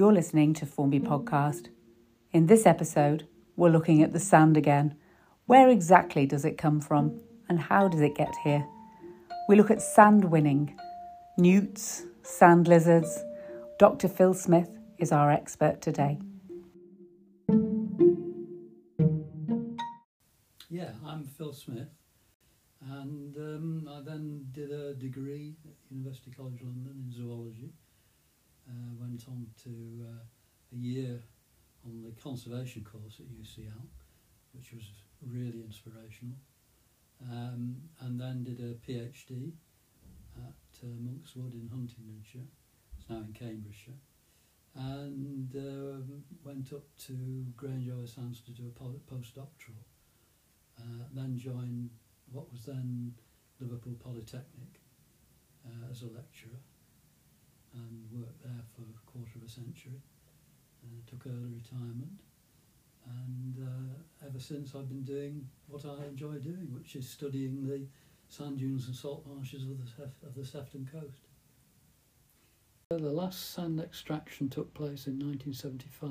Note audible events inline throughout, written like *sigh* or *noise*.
You're listening to Formby Podcast. In this episode, we're looking at the sand again. Where exactly does it come from and how does it get here? We look at sand winning, newts, sand lizards. Dr. Phil Smith is our expert today. Yeah, I'm Phil Smith, and um, I then did a degree at University College London in zoology. Uh, went on to uh, a year on the conservation course at UCL, which was really inspirational, um, and then did a PhD at uh, Monkswood in Huntingdonshire. It's now in Cambridgeshire. And um, went up to Grange Sands to do a po- postdoctoral uh, then joined what was then Liverpool Polytechnic uh, as a lecturer and worked there for a quarter of a century. Uh, took early retirement, and uh, ever since I've been doing what I enjoy doing, which is studying the sand dunes and salt marshes of the, of the Sefton coast. The last sand extraction took place in 1975.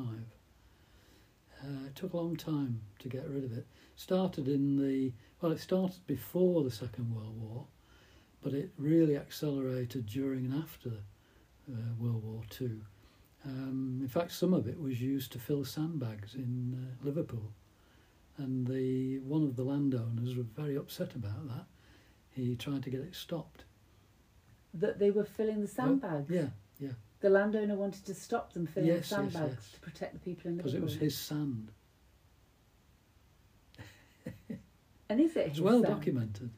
Uh, it took a long time to get rid of it. Started in the well, it started before the Second World War, but it really accelerated during and after uh, World War Two. Um, in fact, some of it was used to fill sandbags in uh, Liverpool, and the one of the landowners was very upset about that. He tried to get it stopped. That they were filling the sandbags? yeah, yeah. The landowner wanted to stop them filling Yes, the sandbags yes. to protect the people in Liverpool. Because it was his sand. And is it It's well sand? documented.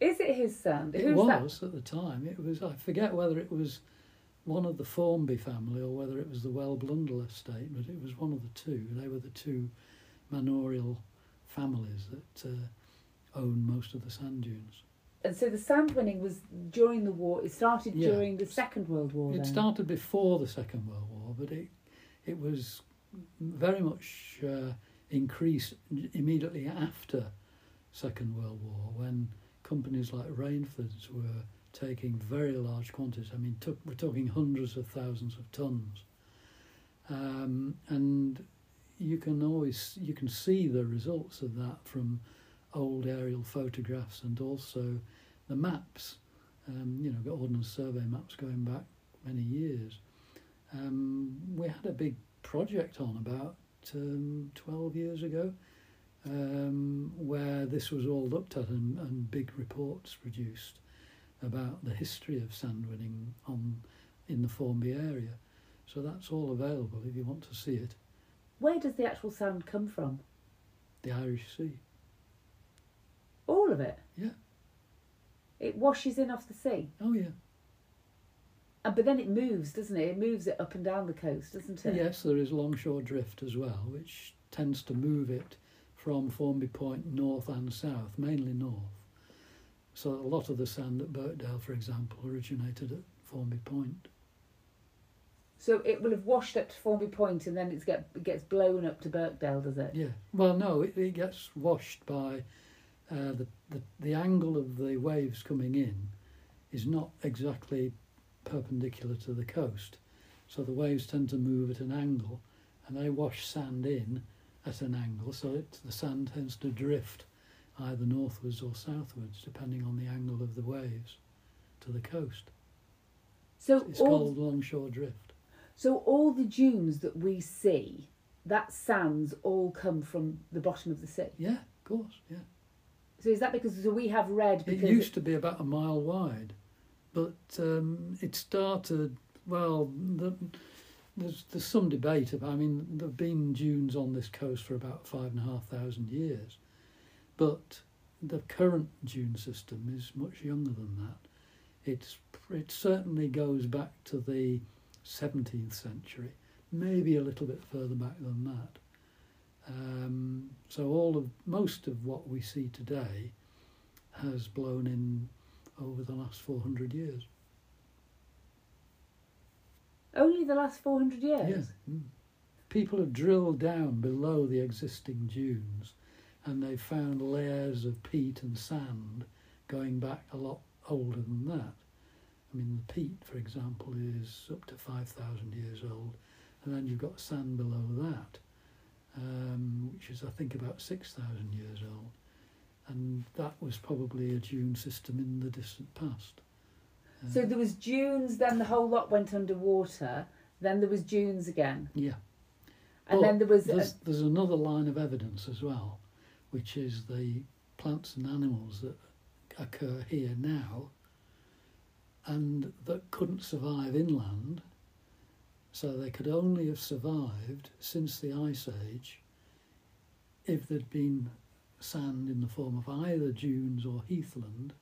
Is it his sand? It Who's was at the time. It was. I forget whether it was one of the Formby family or whether it was the Weld Blundell estate, but it was one of the two. They were the two manorial families that uh, owned most of the sand dunes. And so the sand winning was during the war. It started Yeah. during the Second World War. It then. started before the Second World War, but it it was very much uh, increased immediately after Second World War when companies like Rainford's were taking very large quantities. I mean, took, we're talking hundreds of thousands of tons, um, and you can always you can see the results of that from old aerial photographs and also the maps. Um, you know, got ordnance survey maps going back many years. Um, we had a big project on about um, 12 years ago um, where this was all looked at and, and big reports produced about the history of sandwinning on in the Formby area. So that's all available if you want to see it. Where does the actual sand come from? The Irish Sea. All of it. Yeah. It washes in off the sea, Oh yeah. and but then it moves, doesn't it? It moves it up and down the coast, doesn't it? Yes, there is longshore drift as well, which tends to move it from Formby Point north and south, mainly north. So a lot of the sand at Birkdale, for example, originated at Formby Point. So it will have washed up to Formby Point, and then it's get it gets blown up to Birkdale, does it? Yeah. Well, no, it, it gets washed by uh, the, the the angle of the waves coming in is not exactly perpendicular to the coast, so the waves tend to move at an angle, and they wash sand in at an angle, so it, the sand tends to drift either northwards or southwards, depending on the angle of the waves to the coast. So It's all called longshore drift. so all the dunes that we see, that sands all come from the bottom of the sea. Yeah, of course, yeah. So is that because so we have red It used to be about a mile wide, but um, it started. Well, the, there's there's some debate about. I mean, there've been dunes on this coast for about five and a half thousand years, but the current dune system is much younger than that. It's it certainly goes back to the 17th century, maybe a little bit further back than that. Um, so all of most of what we see today has blown in over the last 400 years. only the last four hundred years. Yeah. Mm. People have drilled down below the existing dunes and they've found layers of peat and sand going back a lot older than that. I mean, the peat, for example, is up to 5,000 years old and then you've got sand below that, um, which is I think about six thousand years old, and that was probably a dune system in the distant past. Uh, So there was dunes, then the whole lot went underwater, then there was dunes again, yeah, and then there was. A, there's, there's another line of evidence as well, which is the plants and animals that occur here now and that couldn't survive inland. So they could only have survived since the Ice Age if there'd been sand in the form of either dunes or heathland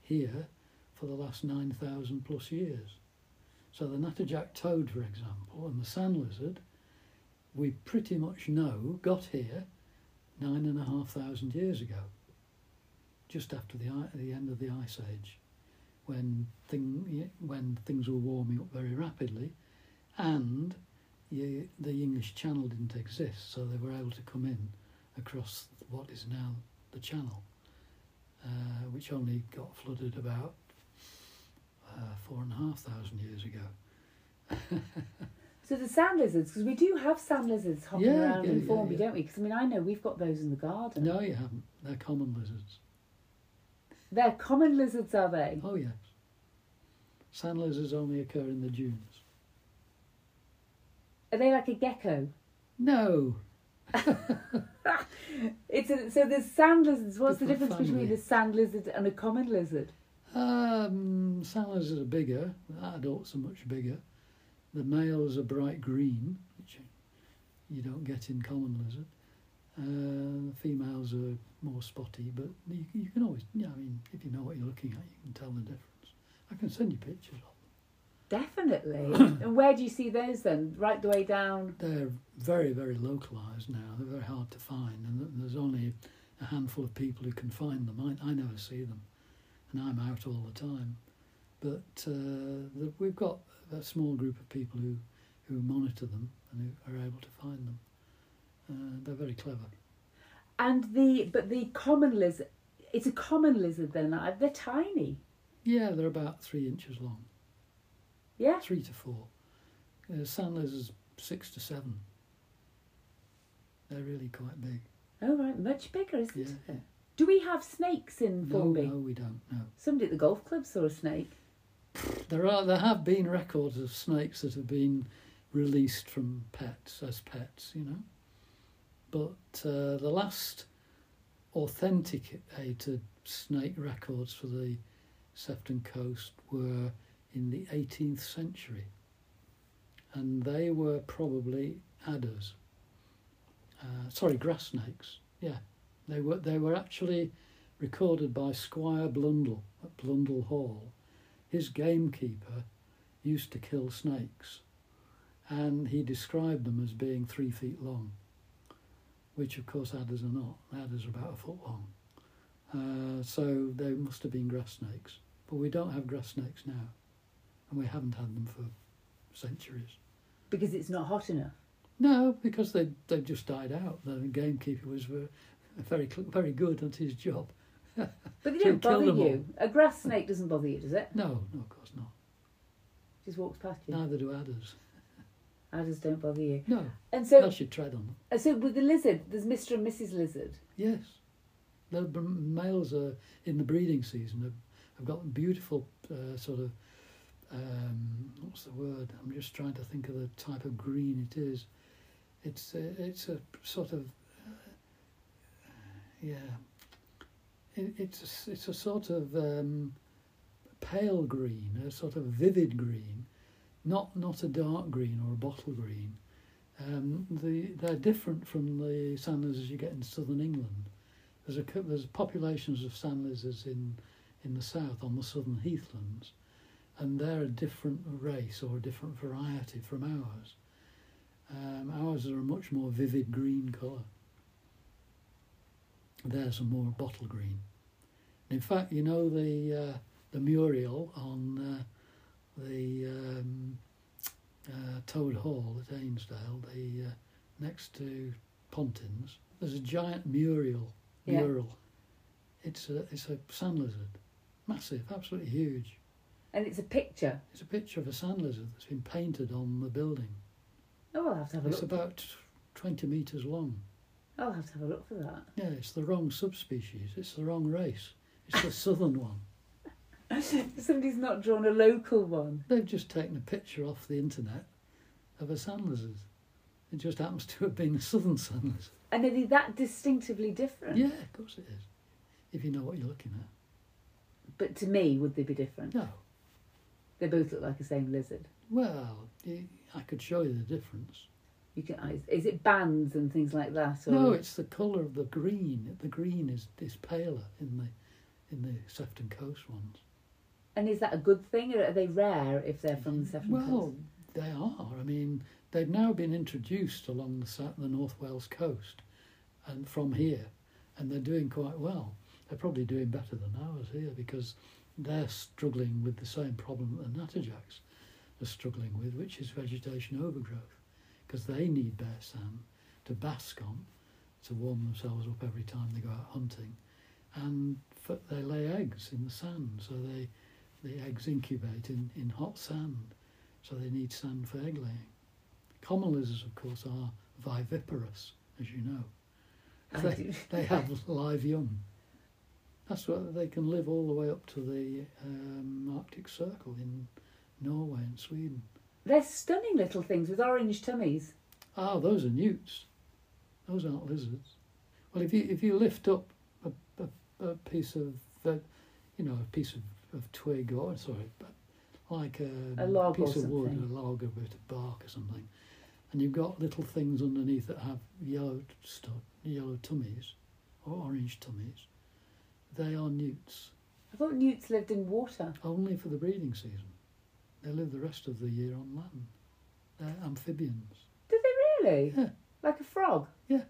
here for the last 9,000 plus years. So the natterjack toad, for example, and the sand lizard we pretty much know got here nine and a half thousand years ago, just after the the end of the ice age, when thing when things were warming up very rapidly, and you, the English Channel didn't exist, so they were able to come in across what is now the Channel, uh, which only got flooded about uh, four and a half thousand years ago. *laughs* so the sand lizards, because we do have sand lizards hopping Yeah, around yeah, in yeah, Formby, don't we? Because I mean, I know we've got those in the garden. No, you haven't. They're common lizards. They're common lizards, are they? Oh yes. Sand lizards only occur in the dunes. Are they like a gecko? No. *laughs* It's a, so there's sand lizards. What's the difference between a sand lizard and a common lizard? Um, sand lizards are bigger. Adults are much bigger. The males are bright green, which you don't get in common lizard. Uh, the females are more spotty, but you, you can always, yeah, I mean, if you know what you're looking at, you can tell the difference. I can send you pictures of them. Definitely. *coughs* and where do you see those then? Right the way down. They're very, very localised now. They're very hard to find, and there's only a handful of people who can find them. I, I never see them, and I'm out all the time. But uh, the, we've got a small group of people who, who monitor them and who are able to find them. Uh, they're very clever. And the but the common lizard, it's a common lizard then. uh, They're tiny. Yeah, they're about three inches long, Yeah. three to four. Uh, sand lizards six to seven. They're really quite big. Oh right, much bigger, isn't Yeah, it? yeah. Do we have snakes in No, no, we don't. No. Somebody at the golf club saw a snake. There are there have been records of snakes that have been released from pets as pets, you know. But uh, the last authenticated snake records for the Sefton Coast were in the 18th century, and they were probably adders. Uh, sorry, grass snakes. Yeah, they were they were actually recorded by Squire Blundell at Blundell Hall his gamekeeper used to kill snakes, and he described them as being three feet long, which of course adders are not. Adders are about a foot long. Uh, so they must have been grass snakes, but we don't have grass snakes now, and we haven't had them for centuries. Because it's not hot enough. No, because they they've just died out. The gamekeeper was very very good at his job. But they don't bother you. A grass snake doesn't bother you, does it? No, no, of course not. Just walks past you. Neither do adders. Adders don't bother you. No, And so, unless you tread on them. uh, so with the lizard, there's Mr. and Mrs. Lizard. Yes, the b- males are in the breeding season. Have, have got beautiful uh, sort of um, what's the word? I'm just trying to think of the type of green it is. It's a, it's a sort of uh, yeah. It, it's it's a sort of um, pale green, a sort of vivid green, not not a dark green or a bottle green. Um, the, they're different from the sand lizards you get in southern England. There's a there's populations of sand lizards in in the south on the southern heathlands, and they're a different race or a different variety from ours. Um, ours are a much more vivid green colour. Theirs a more bottle green. And in fact, you know the uh, the Muriel on uh, the um, uh, Toad Hall at Ainsdale, the uh, next to Pontins. There's a giant Muriel Yeah. mural. It's a it's a sand lizard, massive, absolutely huge. And it's a picture. It's a picture of a sand lizard that's been painted on the building. Oh, I'll have to have a It's look. about 20 metres long. I'll have to have a look for that. Yeah, it's the wrong subspecies. It's the wrong race. It's the *laughs* southern one. *laughs* Somebody's not drawn a local one. They've just taken a picture off the internet of a sand lizard. It just happens to have been a southern sand lizard. And are they that distinctively different? Yeah, of course it is. If you know what you're looking at. But to me, would they be different? No. They both look like the same lizard. Well, I could show you the difference. You can. is- Is it bands and things like that? Or? No, it's the colour of the green. The green is, is paler in the in the Sefton Coast ones. And is that a good thing, or are they rare if they're from the Sefton Well, Coast? they are. I mean, they've now been introduced along the the North Wales coast, and from here, and they're doing quite well. They're probably doing better than ours here because they're struggling with the same problem that the natterjacks are struggling with, which is vegetation overgrowth, because they need bare sand to bask on, to warm themselves up every time they go out hunting, and f- they lay eggs in the sand, so they the eggs incubate in, in hot sand, so they need sand for egg laying. Common lizards, of course, are viviparous, as you know. They, they have live young. That's why they can live all the way up to the um, Arctic Circle in Norway and Sweden. They're stunning little things with orange tummies. Ah, those are newts. Those aren't lizards. Well, if you if you lift up a, a, a piece of, uh, you know, a piece of, of twig or sorry, but like a, A piece of wood, a log, a bit of bark or something, and you've got little things underneath that have yellow stuff, yellow tummies, or orange tummies, they are newts. I thought newts lived in water. Only for the breeding season. They live the rest of the year on land. They're amphibians. Do they really? Yeah. Like a frog? Yeah.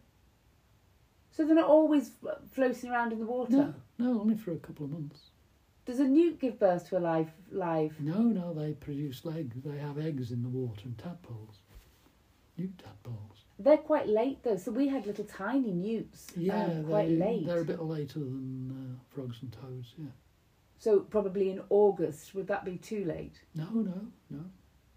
So they're not always floating around in the water? No, no, only for a couple of months. Does a newt give birth to a live live? No, no, they produce eggs. They have eggs in the water and tadpoles. Newt tadpoles. They're quite late though. So we had little tiny newts. Yeah, um, quite they, late. they're a bit later than uh, frogs and toads, yeah. So probably in August. Would that be too late? No, no, no.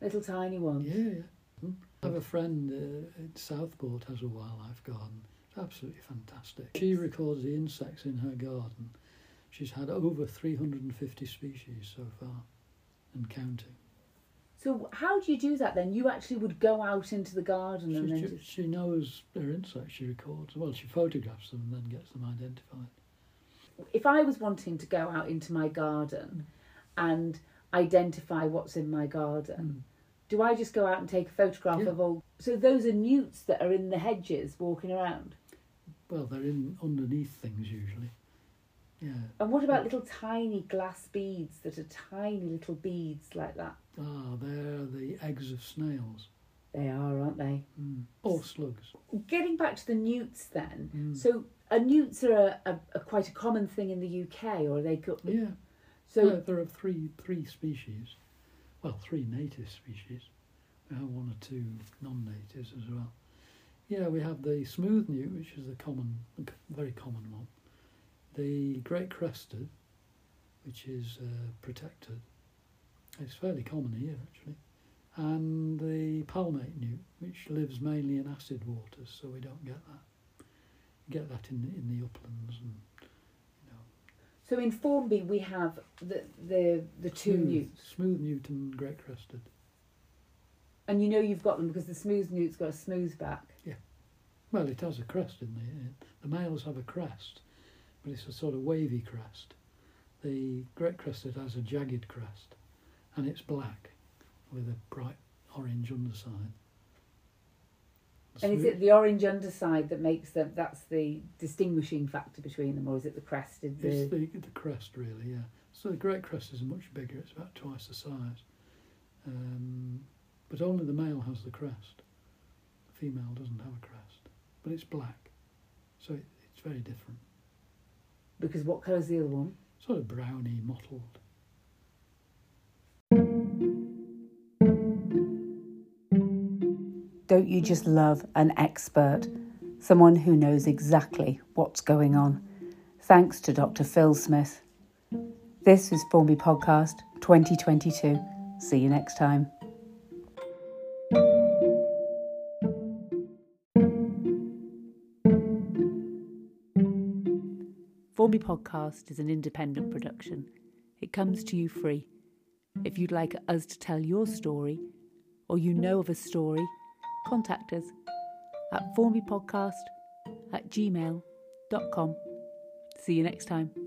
Little tiny ones. Yeah, yeah. I have a friend uh, at Southport has a wildlife garden. It's absolutely fantastic. She records the insects in her garden. She's had over 350 species so far and counting. So how do you do that then? You actually would go out into the garden and She, then ju- just she knows their insects, she records. Well, she photographs them and then gets them identified. If I was wanting to go out into my garden and identify what's in my garden, do I just go out and take a photograph Yeah. of all? So those are newts that are in the hedges walking around. Well, they're in underneath things usually. Yeah. And what about little tiny glass beads that are tiny little beads like that? Ah, they're the eggs of snails. They are, aren't they? Mm. Or slugs. Getting back to the newts then. Mm. So uh, newts are a, a, a quite a common thing in the UK, or are they Yeah. so there, there are three three species. Well, three native species. We have one or two non-natives as well. Yeah, we have the smooth newt, which is the common, very common one. The great crested, which is uh, protected. It's fairly common here actually. And the palmate newt, which lives mainly in acid waters, so we don't get that. Get that in the, in the uplands and you know so in Formby we have the the the two smooth, newts, smooth newt and great crested. and you know you've got them because the smooth newt's got a smooth back. Yeah. Well, it has a crest in the the males have a crest, but it's a sort of wavy crest. The great crested has a jagged crest, and it's black with a bright orange underside. And is it the orange underside that makes them? That's the distinguishing factor between them, or is it the crested? The, It's the, the crest, really, yeah. So the great crest is much bigger, it's about twice the size. Um, but only the male has the crest. The female doesn't have a crest. But it's black, so it, it's very different. because what colour is the other one? Sort of browny, mottled. Don't you just love an expert? Someone who knows exactly what's going on. Thanks to Dr. Phil Smith. This is Formby Podcast 2022. See you next time. Formby Podcast is an independent production. It comes to you free. If you'd like us to tell your story, or you know of a story, contact us at formbypodcast at gmail.com. See you next time.